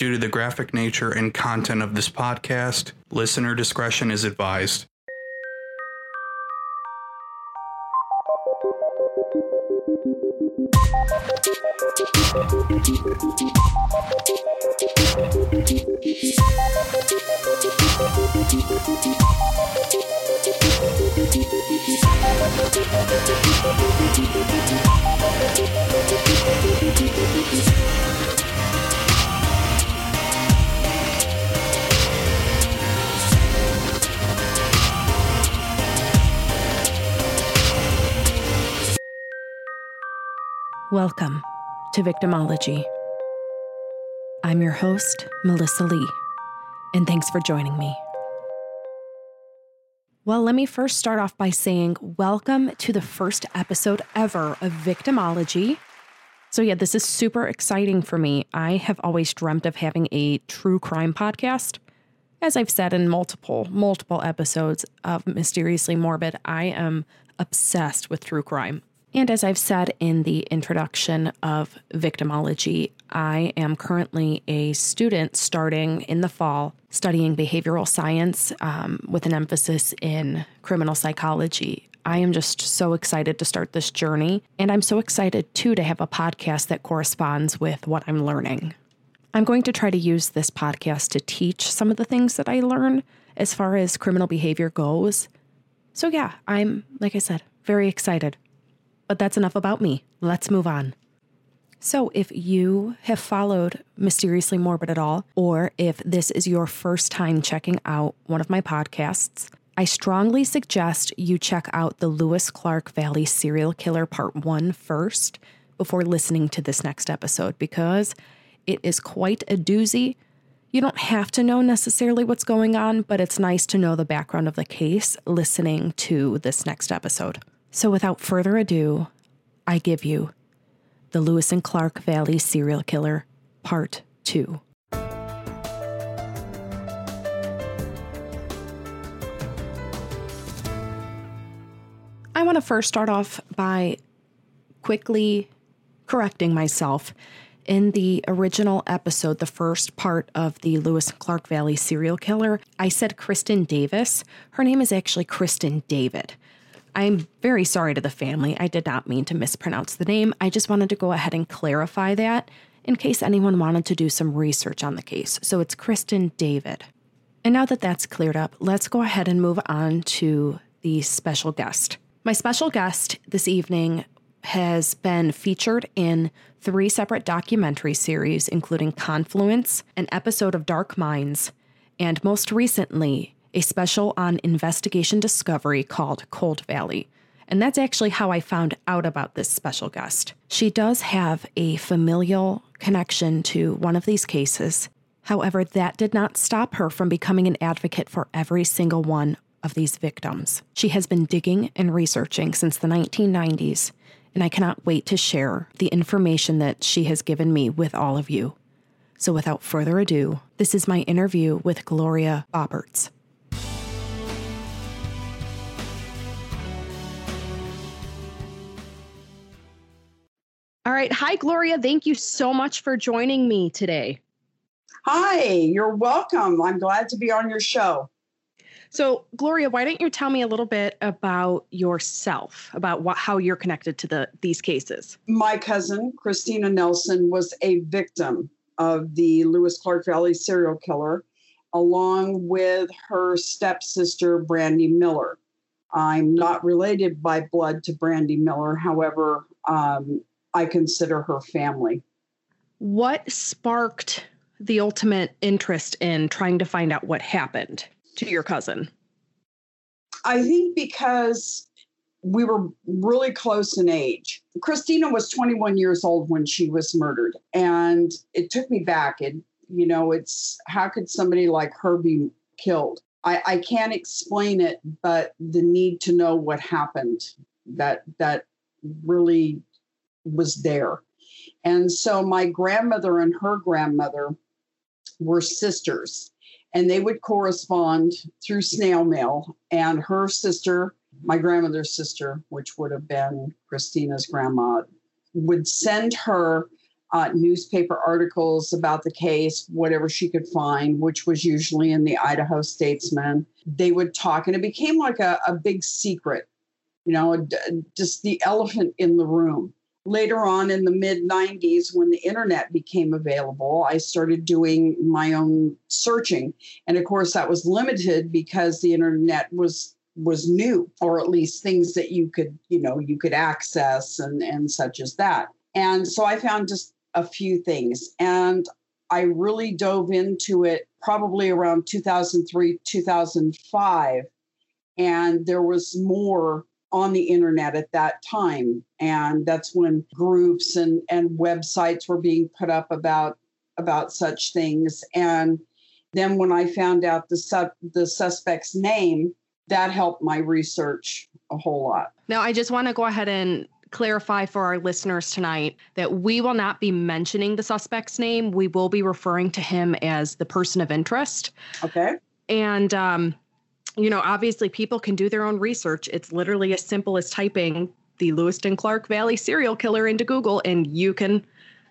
Due to the graphic nature and content of this podcast, listener discretion is advised. Welcome to Victimology. I'm your host, Melissa Lee, and thanks for joining me. Well, let me first start off by saying welcome to the first episode ever of Victimology. So, yeah, this is super exciting for me. I have always dreamt of having a true crime podcast. As I've said in multiple, multiple episodes of Mysteriously Morbid, I am obsessed with true crime. And as I've said in the introduction of victimology, I am currently a student starting in the fall studying behavioral science um, with an emphasis in criminal psychology. I am just so excited to start this journey. And I'm so excited too to have a podcast that corresponds with what I'm learning. I'm going to try to use this podcast to teach some of the things that I learn as far as criminal behavior goes. So, yeah, I'm, like I said, very excited. But that's enough about me. Let's move on. So, if you have followed Mysteriously Morbid at all, or if this is your first time checking out one of my podcasts, I strongly suggest you check out the Lewis Clark Valley Serial Killer Part 1 first before listening to this next episode because it is quite a doozy. You don't have to know necessarily what's going on, but it's nice to know the background of the case listening to this next episode. So, without further ado, I give you the Lewis and Clark Valley Serial Killer, Part 2. I want to first start off by quickly correcting myself. In the original episode, the first part of the Lewis and Clark Valley serial killer, I said Kristen Davis. Her name is actually Kristen David. I'm very sorry to the family. I did not mean to mispronounce the name. I just wanted to go ahead and clarify that in case anyone wanted to do some research on the case. So it's Kristen David. And now that that's cleared up, let's go ahead and move on to the special guest. My special guest this evening has been featured in three separate documentary series, including Confluence, an episode of Dark Minds, and most recently, a special on investigation discovery called Cold Valley. And that's actually how I found out about this special guest. She does have a familial connection to one of these cases. However, that did not stop her from becoming an advocate for every single one of these victims. She has been digging and researching since the 1990s, and I cannot wait to share the information that she has given me with all of you. So, without further ado, this is my interview with Gloria Roberts. All right. Hi, Gloria. Thank you so much for joining me today. Hi, you're welcome. I'm glad to be on your show. So, Gloria, why don't you tell me a little bit about yourself, about what, how you're connected to the these cases? My cousin, Christina Nelson, was a victim of the Lewis Clark Valley serial killer, along with her stepsister, Brandy Miller. I'm not related by blood to Brandy Miller. However, um, I consider her family. What sparked the ultimate interest in trying to find out what happened to your cousin? I think because we were really close in age. Christina was 21 years old when she was murdered, and it took me back. And you know, it's how could somebody like her be killed? I, I can't explain it, but the need to know what happened that that really was there. And so my grandmother and her grandmother were sisters, and they would correspond through snail mail. And her sister, my grandmother's sister, which would have been Christina's grandma, would send her uh, newspaper articles about the case, whatever she could find, which was usually in the Idaho Statesman. They would talk, and it became like a, a big secret, you know, d- just the elephant in the room. Later on in the mid 90s, when the internet became available, I started doing my own searching. And of course, that was limited because the internet was was new or at least things that you could you know you could access and and such as that and so i found just a few things. And I really dove into it probably around 2003, 2005. And there was more on the internet at that time. And that's when groups and, and websites were being put up about about such things. And then when I found out the sub, the suspect's name, that helped my research a whole lot. Now I just want to go ahead and clarify for our listeners tonight that we will not be mentioning the suspect's name. We will be referring to him as the person of interest. Okay. And, um, you know, obviously people can do their own research. It's literally as simple as typing the Lewiston Clark Valley serial killer into Google, and you can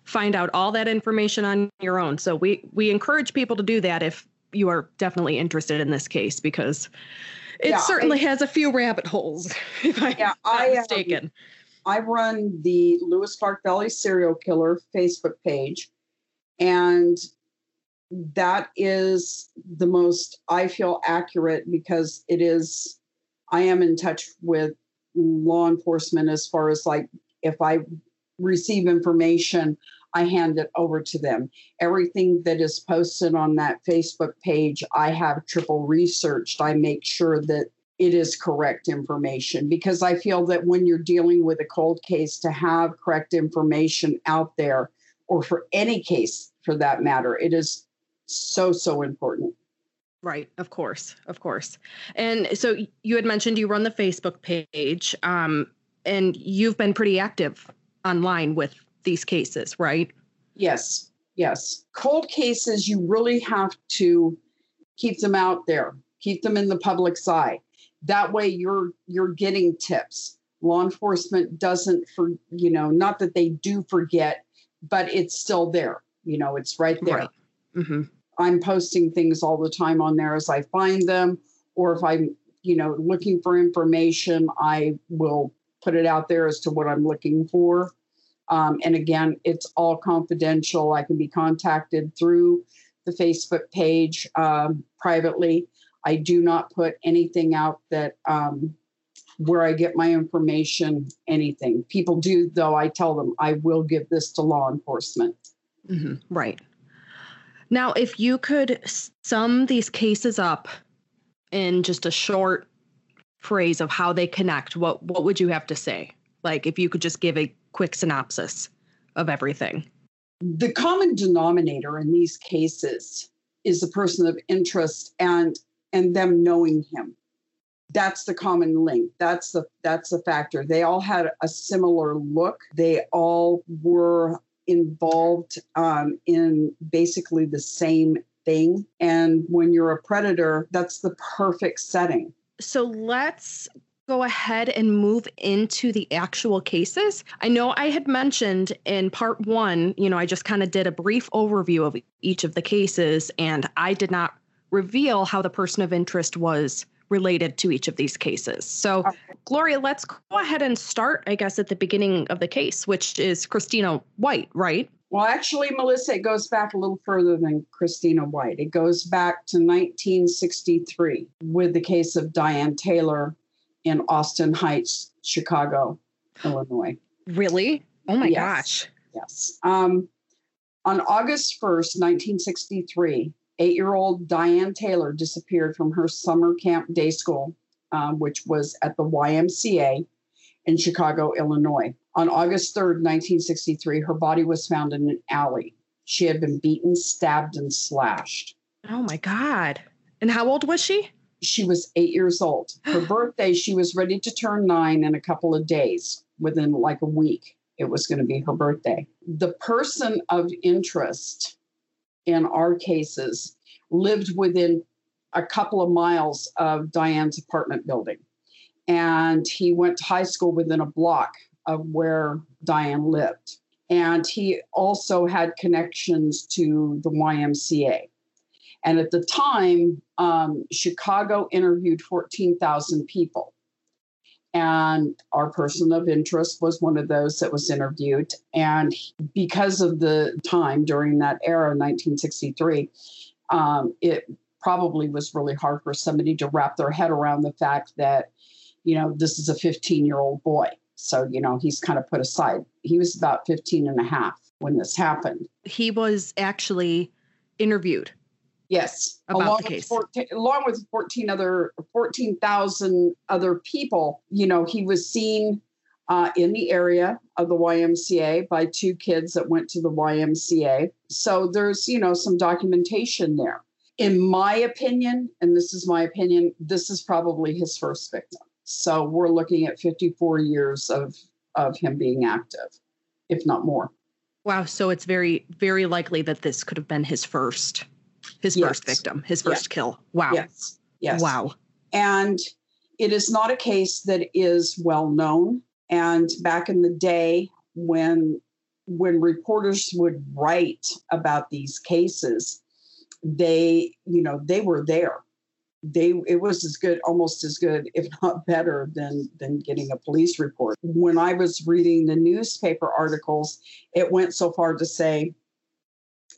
find out all that information on your own. So we we encourage people to do that if you are definitely interested in this case because it yeah, certainly I, has a few rabbit holes, if I'm yeah, not I, mistaken. Um, I run the Lewis Clark Valley Serial Killer Facebook page, and that is the most I feel accurate because it is. I am in touch with law enforcement as far as like if I receive information, I hand it over to them. Everything that is posted on that Facebook page, I have triple researched. I make sure that it is correct information because I feel that when you're dealing with a cold case, to have correct information out there, or for any case for that matter, it is so, so important. Right, of course, of course. And so you had mentioned you run the Facebook page, um, and you've been pretty active online with these cases, right? Yes, yes. Cold cases, you really have to keep them out there, keep them in the public's eye that way you're you're getting tips law enforcement doesn't for you know not that they do forget but it's still there you know it's right there right. Mm-hmm. I'm posting things all the time on there as i find them or if i'm you know looking for information i will put it out there as to what i'm looking for um, and again it's all confidential i can be contacted through the facebook page um, privately I do not put anything out that um, where I get my information, anything. People do, though, I tell them I will give this to law enforcement. Mm-hmm. Right. Now, if you could sum these cases up in just a short phrase of how they connect, what what would you have to say? Like if you could just give a quick synopsis of everything. The common denominator in these cases is the person of interest and and them knowing him that's the common link that's the that's the factor they all had a similar look they all were involved um, in basically the same thing and when you're a predator that's the perfect setting so let's go ahead and move into the actual cases. I know I had mentioned in part one, you know, I just kind of did a brief overview of each of the cases, and I did not reveal how the person of interest was related to each of these cases. So, okay. Gloria, let's go ahead and start, I guess, at the beginning of the case, which is Christina White, right? Well, actually, Melissa, it goes back a little further than Christina White. It goes back to 1963 with the case of Diane Taylor in Austin Heights, Chicago, Illinois. Really? Oh my yes. gosh. Yes. Um, on August 1st, 1963, eight year old Diane Taylor disappeared from her summer camp day school, um, which was at the YMCA in Chicago, Illinois. On August 3rd, 1963, her body was found in an alley. She had been beaten, stabbed, and slashed. Oh my God. And how old was she? She was eight years old. Her birthday, she was ready to turn nine in a couple of days, within like a week. It was going to be her birthday. The person of interest in our cases lived within a couple of miles of Diane's apartment building. And he went to high school within a block of where Diane lived. And he also had connections to the YMCA. And at the time, um, Chicago interviewed 14,000 people. And our person of interest was one of those that was interviewed. And because of the time during that era, 1963, um, it probably was really hard for somebody to wrap their head around the fact that, you know, this is a 15 year old boy. So, you know, he's kind of put aside. He was about 15 and a half when this happened. He was actually interviewed. Yes, About along the with 14, along with 14 other 14,000 other people, you know, he was seen uh, in the area of the YMCA by two kids that went to the YMCA. So there's, you know, some documentation there. In my opinion, and this is my opinion, this is probably his first victim. So we're looking at 54 years of of him being active, if not more. Wow. So it's very, very likely that this could have been his first, his first victim, his first kill. Wow. Yes. Yes. Wow. And it is not a case that is well known. And back in the day, when when reporters would write about these cases, they, you know, they were there. They it was as good, almost as good, if not better, than than getting a police report. When I was reading the newspaper articles, it went so far to say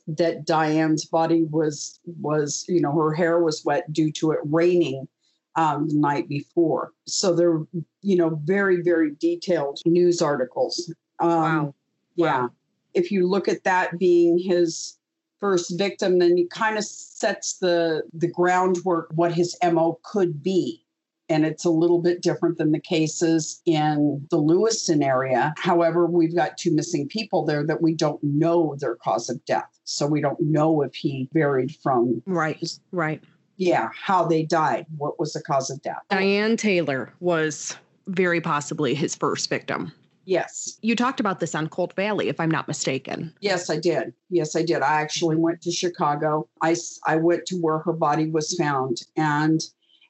that Diane's body was was you know her hair was wet due to it raining um, the night before. So they're you know very very detailed news articles. Um, Wow. Yeah. Wow. If you look at that being his first victim, then he kind of sets the the groundwork what his mo could be. And it's a little bit different than the cases in the Lewiston area. However, we've got two missing people there that we don't know their cause of death. So we don't know if he varied from, Right. Right. yeah, how they died, what was the cause of death. Diane Taylor was very possibly his first victim. Yes. You talked about this on Cold Valley, if I'm not mistaken. Yes, I did. Yes, I did. I actually went to Chicago. I, I went to where her body was found. And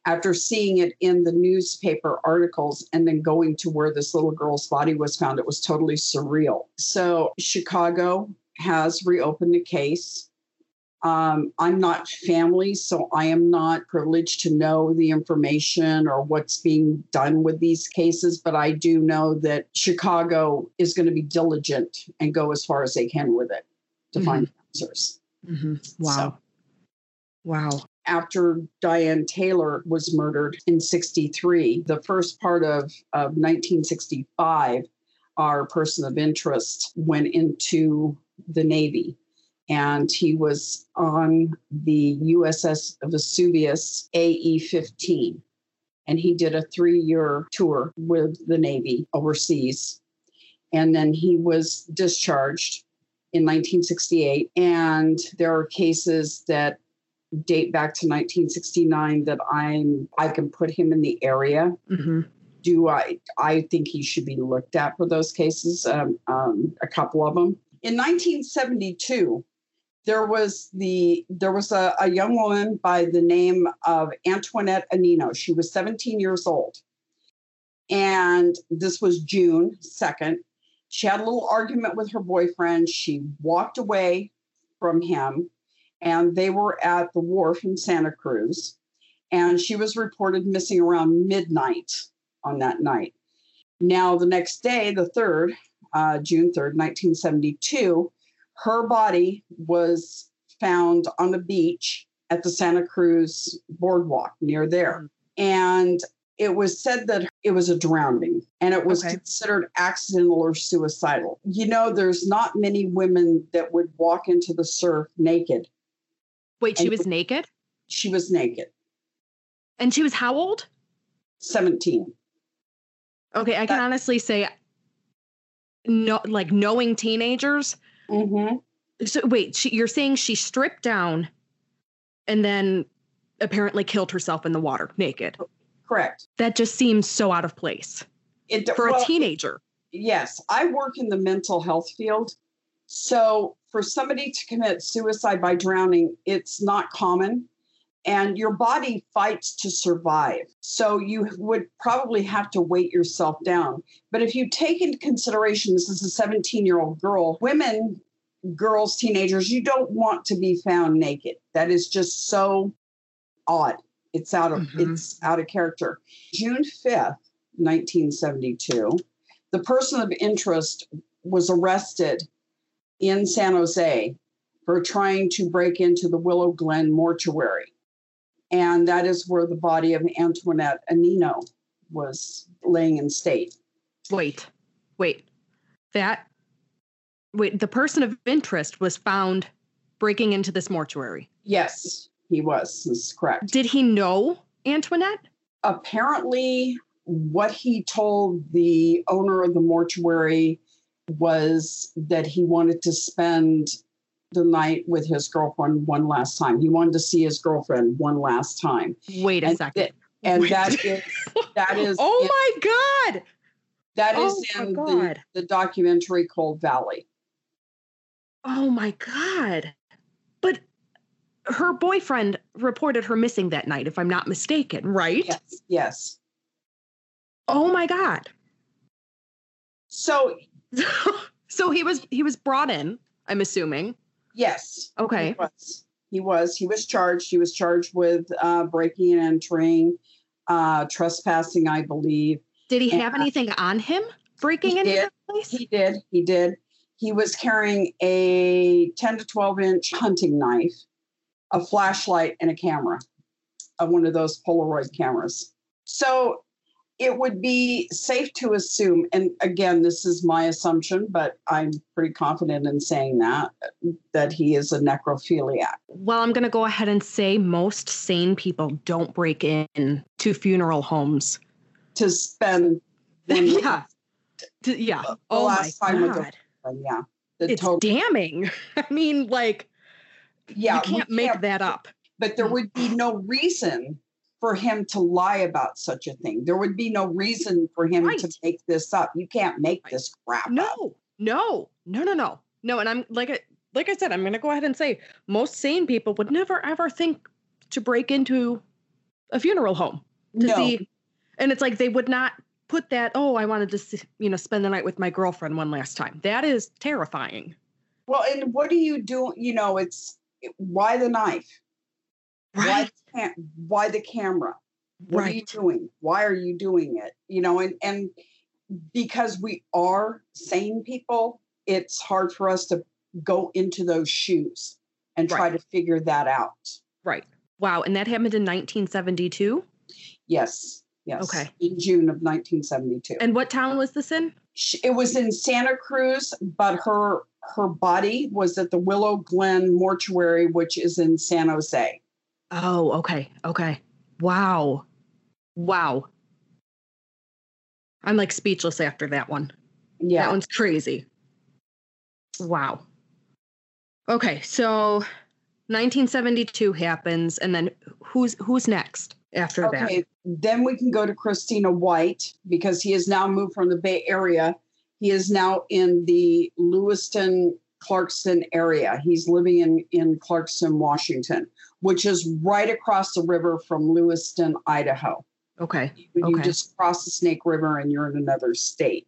after seeing it in the newspaper articles and then going to where this little girl's body was found, it was totally surreal. So, Chicago has reopened the case. Um, I'm not family, so I am not privileged to know the information or what's being done with these cases, but I do know that Chicago is going to be diligent and go as far as they can with it to find answers. Mm-hmm. Wow. So- wow. After Diane Taylor was murdered in 63, the first part of, of 1965, our person of interest went into the Navy and he was on the USS Vesuvius AE 15. And he did a three year tour with the Navy overseas. And then he was discharged in 1968. And there are cases that date back to 1969 that I'm I can put him in the area hmm do I I think he should be looked at for those cases. Um, um, a couple of them. In 1972, there was the there was a, a young woman by the name of Antoinette Anino. She was 17 years old, and this was June 2nd. She had a little argument with her boyfriend. She walked away from him, and they were at the wharf in Santa Cruz. And she was reported missing around midnight on that night. Now, the next day, the 3rd, uh, June 3rd, 1972, her body was found on the beach at the Santa Cruz boardwalk near there. And it was said that it was a drowning and it was Okay. considered accidental or suicidal. You know, there's not many women that would walk into the surf naked. Wait, she And- was naked? She was naked, And she was how old? 17. Okay, I can That- honestly say no like knowing teenagers. Mm-hmm. So wait, she, you're saying she stripped down and then apparently killed herself in the water naked. Correct. That just seems so out of place It, for well, a teenager. yes, I work in the mental health field. So for somebody to commit suicide by drowning, it's not common. and your body fights to survive. So you would probably have to weight yourself down. But if you take into consideration this is a 17 year old girl, women, girls, teenagers, you don't want to be found naked. That is just so odd. It's out of Mhm. it's out of character. June 5th, 1972, the person of interest was arrested in San Jose for trying to break into the Willow Glen mortuary. And that is where the body of Antoinette Anino was laying in state. Wait, wait. That wait, the person of interest was found breaking into this mortuary. Yes, he was. This correct. Did he know Antoinette? Apparently, what he told the owner of the mortuary was that he wanted to spend the night with his girlfriend one last time. He wanted to see his girlfriend one last time. Wait a And second. th- And Wait. that is that is oh in- my god. that is oh in the, the documentary Cold Valley. Oh my god. But her boyfriend reported her missing that night, if I'm not mistaken, right? Yes, yes. Oh my god. So so he was he was brought in, I'm assuming. yes, Okay. He was. He was. He was charged. He was charged with uh, breaking and entering, uh, trespassing, I believe. Did he have Yeah. anything on him breaking into that place? He did. He did. He was carrying a 10 to 12 inch hunting knife, a flashlight, and a camera, uh, one of those Polaroid cameras. So it would be safe to assume, and again, this is my assumption, but I'm pretty confident in saying that, that he is a necrophiliac. well, I'm going to go ahead and say most sane people don't break in to funeral homes. To spend yeah. To- yeah. the oh last my time with the- god. Uh, yeah. The It's total, damning. I mean, like yeah, you can't make can't- that up. but there would be no reason for him to lie about such a thing. There would be no reason for him Right. to make this up. You can't make Right. this crap up. No, no, no, no, no, no. And I'm like, I like I said, I'm going to go ahead and say most sane people would never ever think to break into a funeral home to No. see. And it's like they would not put that. Oh, I wanted to, see, you know, spend the night with my girlfriend one last time. That is terrifying. Well, and what do you do? You know, it's why the knife? Why Right. the, cam- why the camera? What are you doing? Why are you doing it? You know, and and because we are sane people, it's hard for us to go into those shoes and try Right. to figure that out. Right. Wow. And that happened in 1972. Yes. Yes. Okay. In June of 1972. And what town was this in? It was in Santa Cruz, but her her body was at the Willow Glen Mortuary, which is in San Jose. Oh, okay. Okay. Wow. Wow. I'm like speechless after that one. Yeah. That one's crazy. Wow. Okay, so 1972 happens, and then who's who's next after that? Okay. Then we can go to Christina White because he has now moved from the Bay Area. He is now in the Lewiston, Clarkston area. He's living in, in Clarkston, Washington, which is right across the river from Lewiston, Idaho. Okay. You Okay. just cross the Snake River and you're in another state.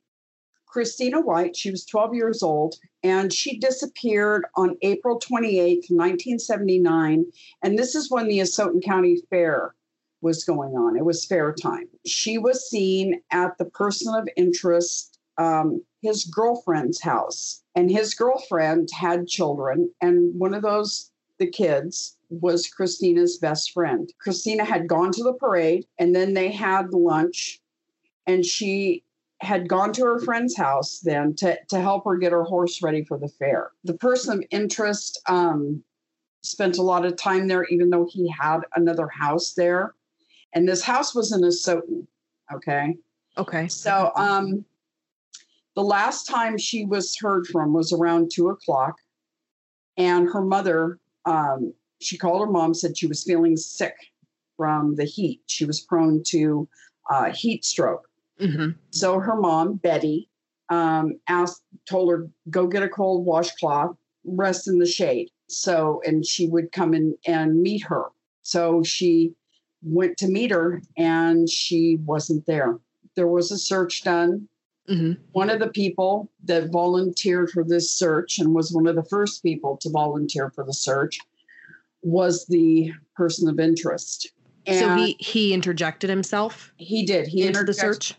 Christina White, she was 12 years old and she disappeared on April 28, 1979. And this is when the Asotin County Fair was going on. It was fair time. She was seen at the person of interest, um, his girlfriend's house. And his girlfriend had children, and one of those, the kids, was Christina's best friend. Christina had gone to the parade and then they had lunch and she had gone to her friend's house then to, to help her get her horse ready for the fair. The person of interest um, spent a lot of time there, even though he had another house there. And this house was in Asotin. Okay. Okay. So um, the last time she was heard from was around two o'clock. And her mother, um, she called her mom, said she was feeling sick from the heat. She was prone to uh, heat stroke. hmm So her mom, Betty, um, asked, told her, go get a cold washcloth, rest in the shade. So, and she would come in and meet her. So she went to meet her and she wasn't there. There was a search done. Hmm One of the people that volunteered for this search and was one of the first people to volunteer for the search was the person of interest. And So he he interjected himself he did. He entered the search.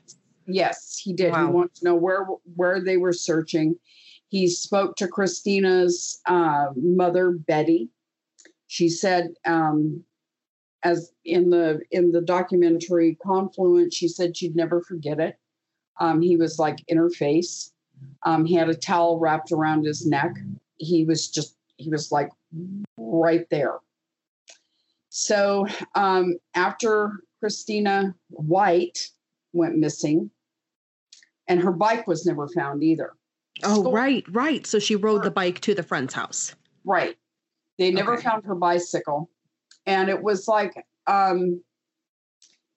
Yes, he did. Wow. He wanted to know where where they were searching. He spoke to Christina's uh, mother, Betty. She said, um, as in the in the documentary Confluence, she said she'd never forget it. Um, he was like in her face. Um, he had a towel wrapped around his neck. He was just he was like right there. So um, after Christina White went missing, and her bike was never found either. Oh, right, right. So she rode the bike to the friend's house. Right. They never Okay. found her bicycle. And it was like um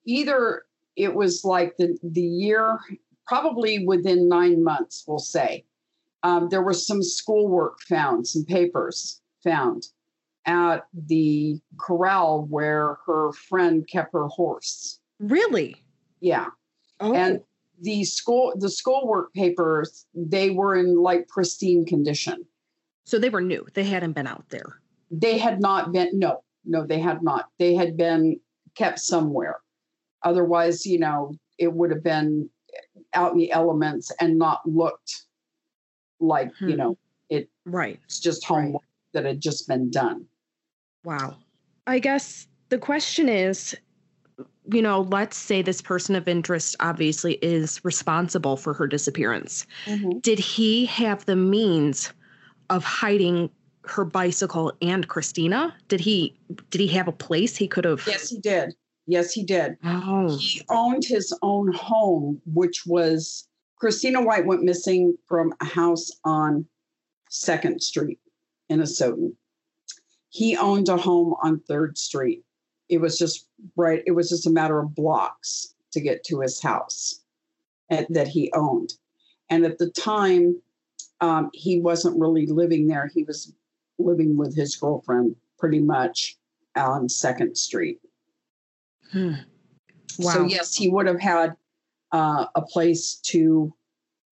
either it was like the the year probably within 9 months we'll say. Um, there was some schoolwork found, some papers found at the corral where her friend kept her horse. Really? Yeah. Oh, And the school the schoolwork papers they were in like pristine condition. so they were new. They hadn't been out there. they had not been no no they had not they had been kept somewhere otherwise you know it would have been out in the elements and not looked like you hmm. know it Right. it's just homework that had just been done Wow. I guess the question is you know, let's say this person of interest obviously is responsible for her disappearance. Mm-hmm. Did he have the means of hiding her bicycle and Christina? Did he did he have a place he could have yes he did yes he did. Oh. he owned his own home which was christina white went missing from a house on second street in Asotin. he owned a home on third street. It was just right it was just a matter of blocks to get to his house and, that he owned. And at the time um, he wasn't really living there. He was living with his girlfriend pretty much on second street Hmm. Wow. so yes, he would have had uh, a place to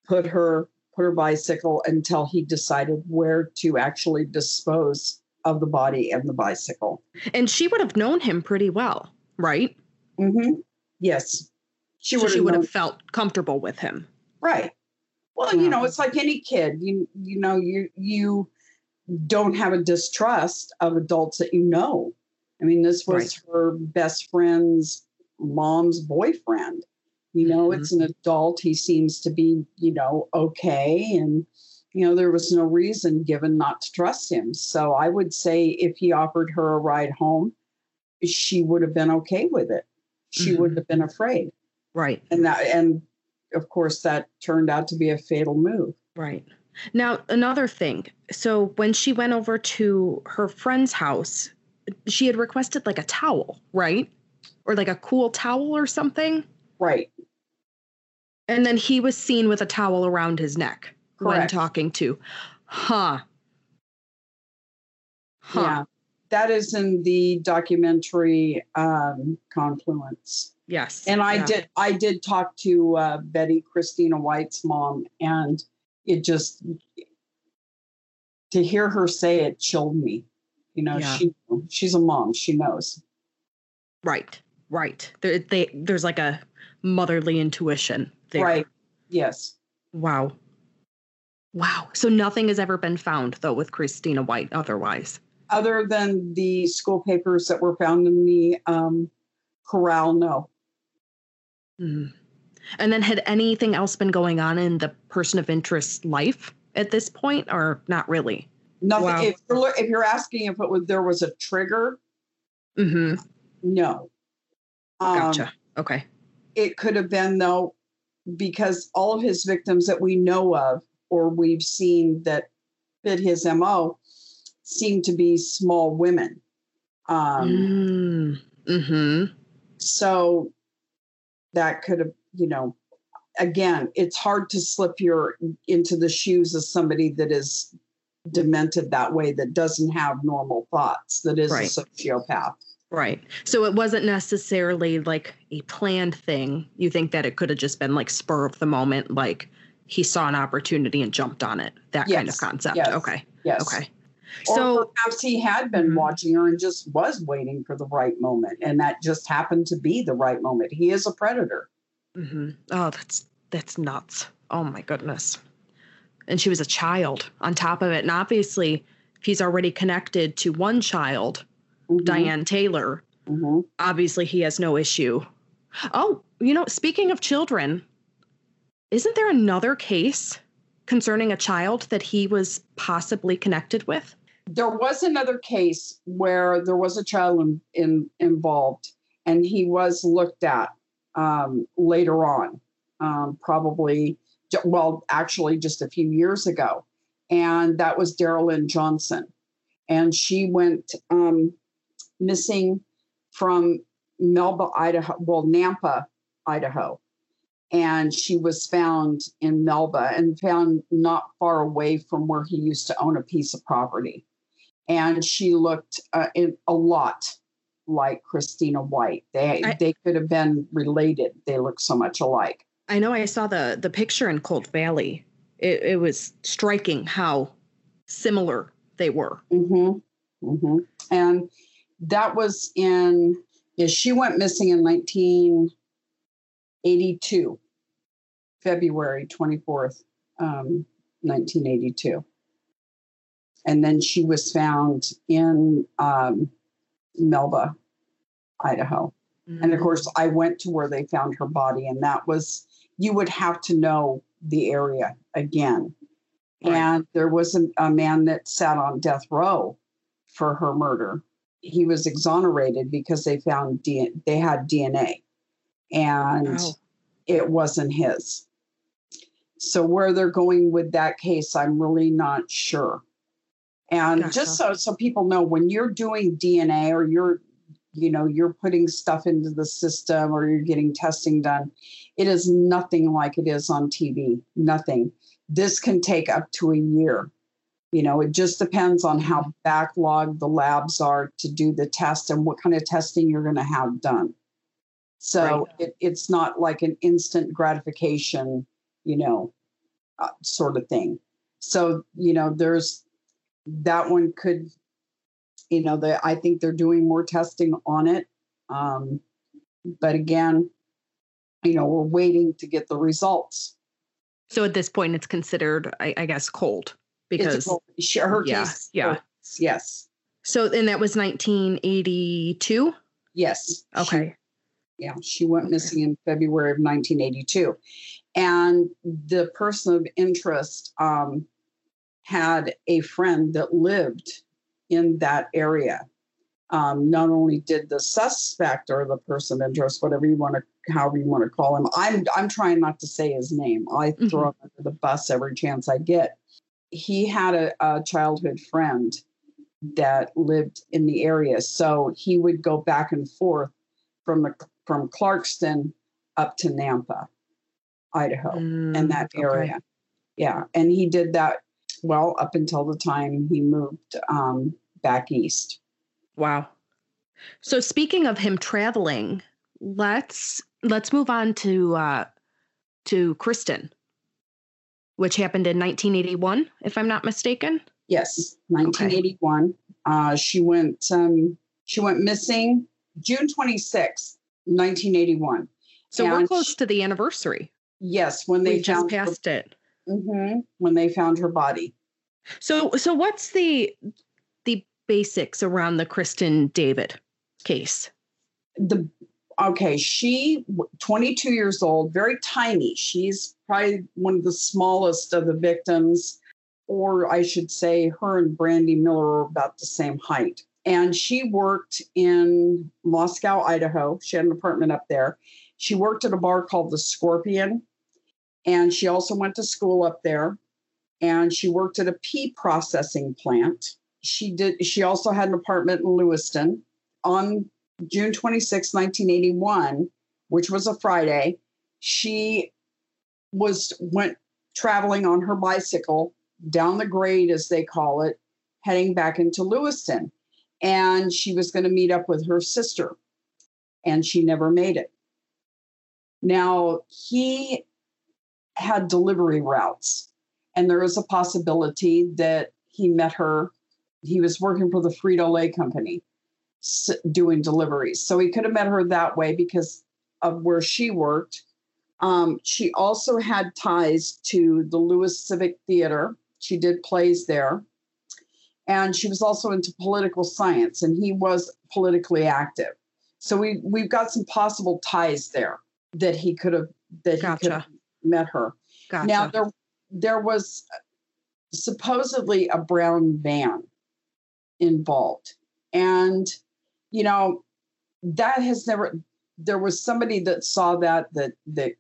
put her put her bicycle until he decided where to actually dispose of the body and the bicycle. And she would have known him pretty well, right? Mm-hmm. Yes, she so would she have would known- have felt comfortable with him. right. Well, you know, it's like any kid. You you know you you don't have a distrust of adults that you know. I mean, this was her best friend's mom's boyfriend. You know, Mhm. it's an adult. He seems to be, you know, okay. And, you know, there was no reason given not to trust him. So I would say if he offered her a ride home, she would have been okay with it. She Mhm. wouldn't have been afraid. Right. And that, and of course, that turned out to be a fatal move. Right. Now, another thing. So when she went over to her friend's house, she had requested like a towel, right? Or like a cool towel or something. Right. And then he was seen with a towel around his neck when talking to. Huh. Huh. Yeah. That is in the documentary um, Confluence. Yes. And I Yeah. did I did talk to uh, Betty Christina White's mom, and it just to hear her say it chilled me. You know, Yeah. she she's a mom. She knows. Right. Right. There, they, there's like a motherly intuition there. Right. Yes. Wow. Wow. So nothing has ever been found though with Christina White otherwise. Other than the school papers that were found in the um, corral, no. Mhm. And then had anything else been going on in the person of interest's life at this point or not really? Nothing. Wow. If, you're, if you're asking if it was there was a trigger, Mhm. no. Um, Gotcha. okay. it could have been though because all of his victims that we know of or we've seen that fit his mo seem to be small women um, mm. Mhm. so that could have you know again it's hard to slip your into the shoes of somebody that is demented that way that doesn't have normal thoughts that is Right. a sociopath Right. So it wasn't necessarily like a planned thing. You think that it could have just been like spur of the moment, like he saw an opportunity and jumped on it. That kind of concept. Yes. Okay. Yes. Okay. Or So perhaps he had been watching her and just was waiting for the right moment, and that just happened to be the right moment. He is a predator. hmm Oh, that's that's nuts. Oh my goodness. And she was a child on top of it. And obviously, he's already connected to one child, Mhm, Diane Taylor, mhm. obviously he has no issue. Oh, you know, speaking of children, isn't there another case concerning a child that he was possibly connected with? There was another case where there was a child in, in, involved, and he was looked at um, later on, um, probably, well, actually, just a few years ago. And that was Daralyn Johnson. And she went um, missing from Melba, Idaho, well, Nampa, Idaho. And she was found in Melba and found not far away from where he used to own a piece of property. And she looked uh, in, a lot like Christina White. They I- they could have been related. They look so much alike. I know I saw the the picture in Cold Valley. It, it was striking how similar they were. hmm hmm And that was in, yeah, she went missing in 1982, February 24th, um, 1982. And then she was found in um, Melba, Idaho. And of course, I went to where they found her body, and that was, you would have to know the area again. Right. And there was a, a man that sat on death row for her murder. He was exonerated because they found D- they had DNA, and Wow. it wasn't his. So where they're going with that case, I'm really not sure. And just so so people know, when you're doing DNA or you're, you know, you're putting stuff into the system or you're getting testing done, it is nothing like it is on TV. Nothing. This can take up to a year. You know, it just depends on how backlogged the labs are to do the test and what kind of testing you're going to have done. So it, it's not like an instant gratification, you know, uh, sort of thing. So, you know, there's that one could, you know, the, I think they're doing more testing on it. Um, but again, you know, we're waiting to get the results. So at this point, it's considered, I, I guess, cold because. cold- sure, her yeah, case. yeah. Yes. So and that was 1982. Yes. she- Okay. yeah, she went Okay. missing in February of 1982. And the person of interest um, had a friend that lived in that area. Um, not only did the suspect or the person of interest, whatever you want to, however you want to call him, I'm I'm trying not to say his name. I throw him under the bus every chance I get. He had a, a childhood friend that lived in the area, so he would go back and forth from the, from Clarkston up to Nampa, Idaho in Mm, that okay. area. Yeah, and he did that well up until the time he moved um, back east. Wow. So speaking of him traveling, let's let's move on to uh to Kristen, which happened in 1981, if I'm not mistaken. Yes, 1981. Uh, she went um, she went missing June 26, 1981. So we're close sh- to the anniversary. Yes, when they We just found her, passed it. Mhm, when they found her body. So so what's the the basics around the Kristen David case? the okay she 22 years old very tiny. She's probably one of the smallest of the victims or i should say her and brandy miller are about the same height. And she worked in moscow idaho. She had an apartment up there. She worked at a bar called the scorpion and she also went to school up there and she worked at a pea processing plant she did she also had an apartment in lewiston on June 26, 1981, which was a Friday, she was went traveling on her bicycle down the grade as they call it, heading back into Lewiston. and she was going to meet up with her sister, and she never made it. Now, he had delivery routes, and there is a possibility that he met her. He was working for the Frito Lay company doing deliveries. So he could have met her that way because of where she worked. Um, she also had ties to the Lewis Civic Theater. She did plays there. And she was also into political science, and he was politically active. So we we've got some possible ties there that he could have that gotcha. he could met her. Gotcha. Now there there was supposedly a brown van involved, and you know that has never. There was somebody that saw that that that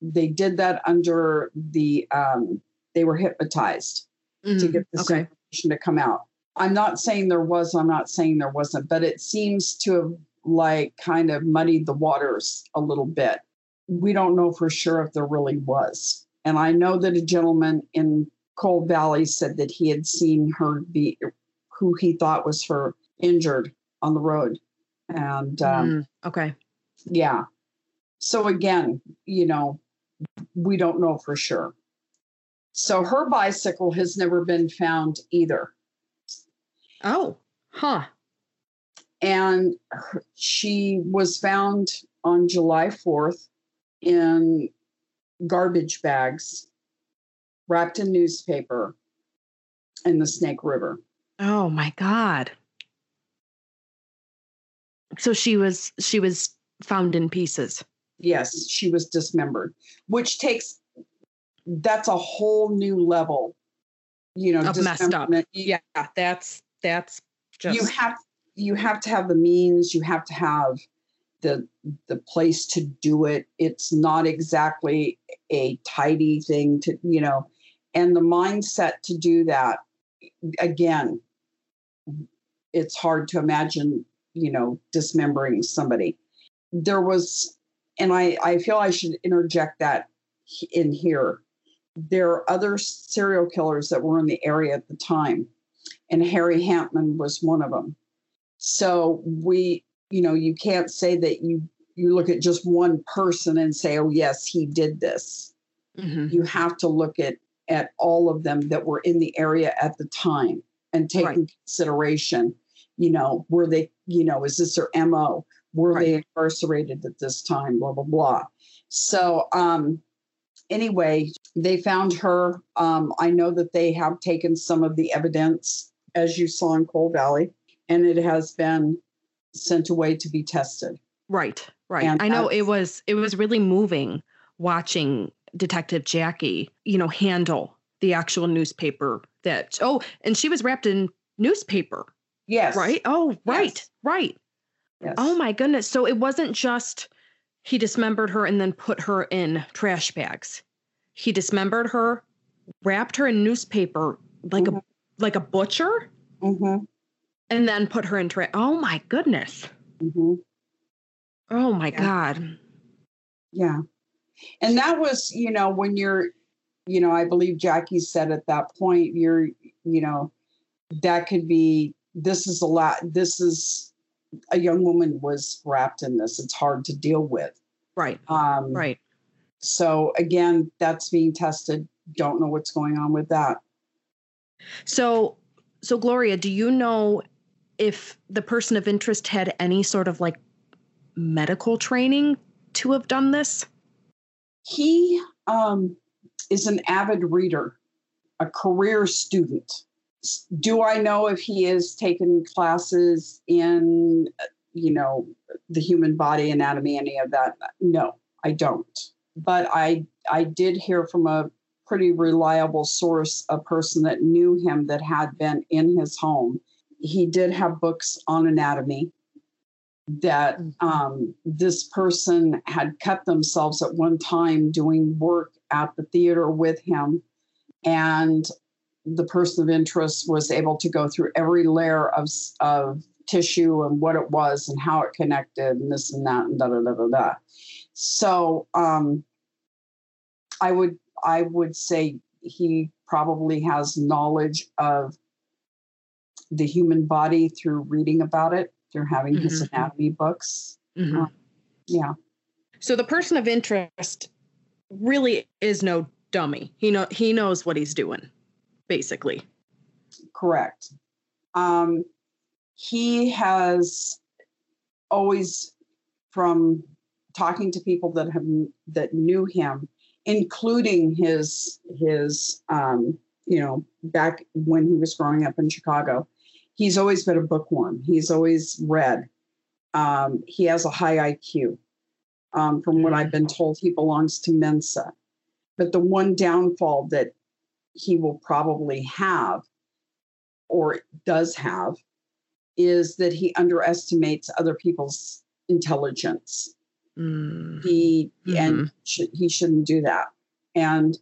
they did that under the um, they were hypnotized mm, to get this okay. information to come out. I'm not saying there was. I'm not saying there wasn't, but it seems to have like kind of muddied the waters a little bit. We don't know for sure if there really was. And I know that a gentleman in Cold Valley said that he had seen her be, who he thought was her, injured on the road. And um, mm, okay. Yeah. So again, you know, we don't know for sure. So her bicycle has never been found either. Oh, huh and she was found on July 4th in garbage bags wrapped in newspaper in the Snake River. Oh my god. So she was she was found in pieces. Yes, she was dismembered, which takes that's a whole new level, you know, of messed up. Yeah, that's that's just you have you have to have the means, you have to have the the place to do it. It's not exactly a tidy thing to, you know, and the mindset to do that again, it's hard to imagine, you know, dismembering somebody. There was, and I, I feel I should interject that in here. There are other serial killers that were in the area at the time, and Harry Hampman was one of them. So we, you know, you can't say that you you look at just one person and say, "Oh, yes, he did this." Mm-hmm. You have to look at at all of them that were in the area at the time and take right. consideration. You know, were they, you know, is this their mo? Were right. they incarcerated at this time? Blah blah blah. So, um, anyway, they found her. Um, I know that they have taken some of the evidence, as you saw in Cold Valley, and it has been sent away to be tested. Right, right. And I know it was it was really moving watching Detective Jackie, you know, handle the actual newspaper that oh, and she was wrapped in newspaper. Yes. Right? Oh, right, yes. right. Yes. Oh my goodness. So it wasn't just he dismembered her and then put her in trash bags. He dismembered her, wrapped her in newspaper like mm-hmm. a like a butcher. Mm-hmm and then put her into it. oh my goodness. Mm-hmm. oh my yeah. god. Yeah. And that was you know when you're you know i believe jackie said at that point you're you know that could be this is a lot this is a young woman was wrapped in this. It's hard to deal with. Right. Um right. so again that's being tested. Don't know what's going on with that. So so gloria do you know if the person of interest had any sort of like medical training to have done this? He um, is an avid reader, a career student. Do I know if he has taken classes in, you know, the human body anatomy, any of that? No, I don't. But I I did hear from a pretty reliable source, a person that knew him that had been in his home he did have books on anatomy that mm-hmm. um, this person had cut themselves at one time doing work at the theater with him. And the person of interest was able to go through every layer of, of tissue and what it was and how it connected and this and that and da da da da da. So um, I would I would say he probably has knowledge of the human body through reading about it, through having his Mhm. anatomy books. Mhm. Yeah. So the person of interest really is no dummy. He know he knows what he's doing, basically. Correct. Um, he has always, from talking to people that have that knew him, including his his um, you know back when he was growing up in Chicago, he's always been a bookworm. He's always read. Um, he has a high IQ. Um, from what I've been told, he belongs to Mensa. But the one downfall that he will probably have or does have is that he underestimates other people's intelligence. Mm. He and sh- he shouldn't do that. And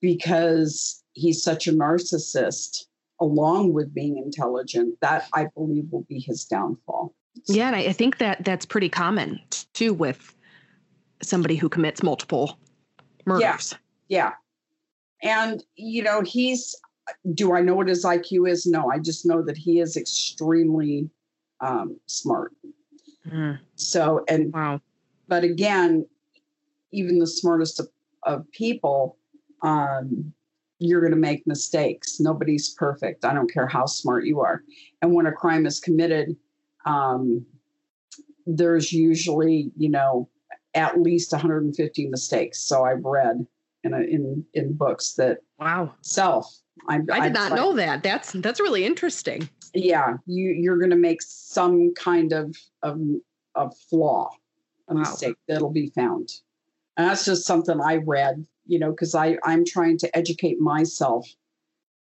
because he's such a narcissist, along with being intelligent, that I believe will be his downfall. Yeah, and I, think that that's pretty common too with somebody who commits multiple murders. Yeah. And, you know, he's, do I know what his IQ is? No, I just know that he is extremely um, smart. Mm. So, and, Wow. but again, even the smartest of, of people, um, you're going to make mistakes. Nobody's perfect. I don't care how smart you are. And when a crime is committed, um, there's usually, you know, at least 150 mistakes. So I've read in a, in in books that Wow. self. I, I did not know that. That's that's really interesting. Yeah, you you're going to make some kind of of, of flaw, a Wow. mistake that'll be found, and that's just something I read. You know, because I I'm trying to educate myself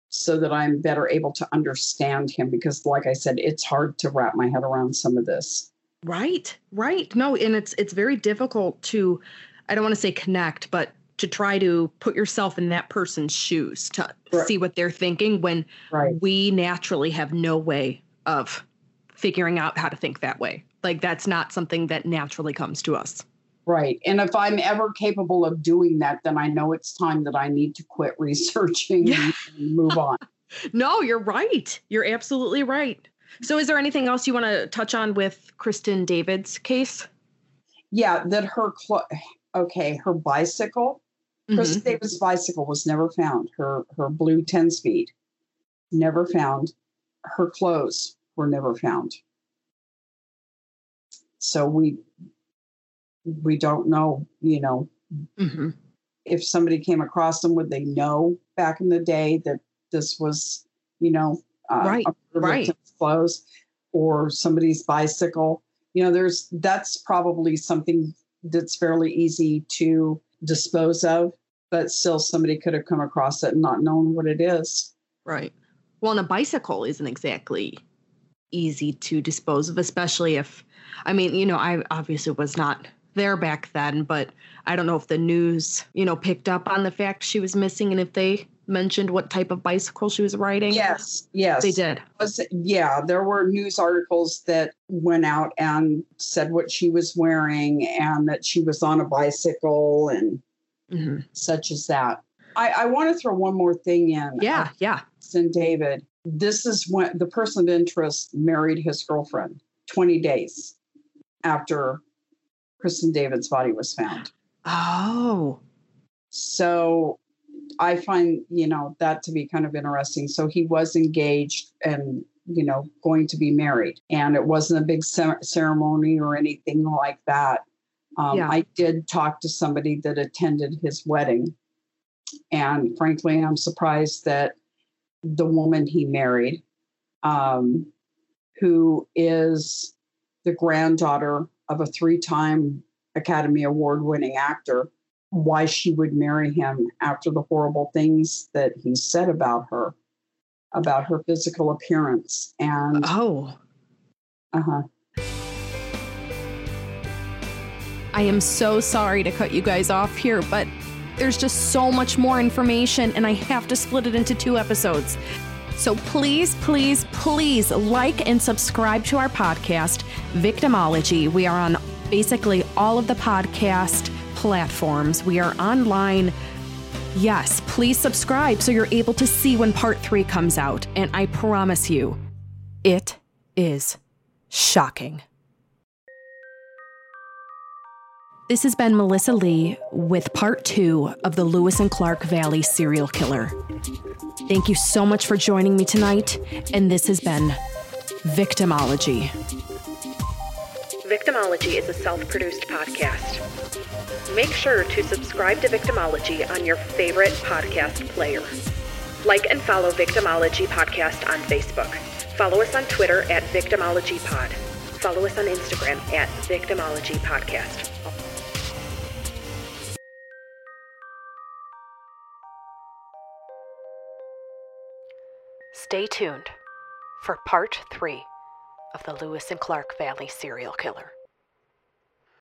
so that I'm better able to understand him. Because, like I said, it's hard to wrap my head around some of this. Right. Right. No, and it's it's very difficult to I don't want to say connect, but to try to put yourself in that person's shoes to Right. see what they're thinking when Right. we naturally have no way of figuring out how to think that way. Like that's not something that naturally comes to us. Right. And if I'm ever capable of doing that, then I know it's time that I need to quit researching Yeah. and move on. No, you're right. You're absolutely right. So is there anything else you want to touch on with Kristin David's case? Yeah, that her clo- okay, her bicycle, Kristin Mhm. Davis' bicycle was never found. Her her blue 10 speed never found. Her clothes were never found. So we we don't know, you know, Mhm. if somebody came across them, would they know back in the day that this was, you know, uh, Right, right. clothes or somebody's bicycle? You know, there's that's probably something that's fairly easy to dispose of, but still somebody could have come across it and not known what it is. Right. Well, and a bicycle isn't exactly easy to dispose of, especially if, I mean, you know, I obviously was not there back then, but I don't know if the news, you know, picked up on the fact she was missing and if they mentioned what type of bicycle she was riding. Yes, yes. They did. was yeah there were news articles that went out and said what she was wearing and that she was on a bicycle and hmm such as that i, I want to throw one more thing in Yeah, yeah. and david this is when the person of interest married his girlfriend 20 days after kristin david's body was found. Oh, so i find you know that to be kind of interesting. So he was engaged and you know going to be married. And it wasn't a big cer- ceremony or anything like that. Um, Yeah. i did talk to somebody that attended his wedding. And frankly i'm surprised that the woman he married um, who is the granddaughter of a three-time academy award winning actor why she would marry him after the horrible things that he said about her, about her physical appearance. And oh. uh-huh. I am so sorry to cut you guys off here, but there's just so much more information, and I have to split it into two episodes. So please, please, please like and subscribe to our podcast, Victimology. We are on basically all of the podcast platforms. We are online. Yes, please subscribe so you're able to see when part three comes out. And I promise you, It is shocking. This has been Melissa Lee with part two of the Lewis and Clark Valley serial killer. Thank you so much for joining me tonight, and this has been Victimology. Victimology is a self produced podcast. Make sure to subscribe to Victimology on your favorite podcast player. Like and follow Victimology Podcast on Facebook. Follow us on Twitter at VictimologyPod. Follow us on Instagram at Victimology Podcast. Stay tuned for part three of the Lewis and Clark Valley serial killer.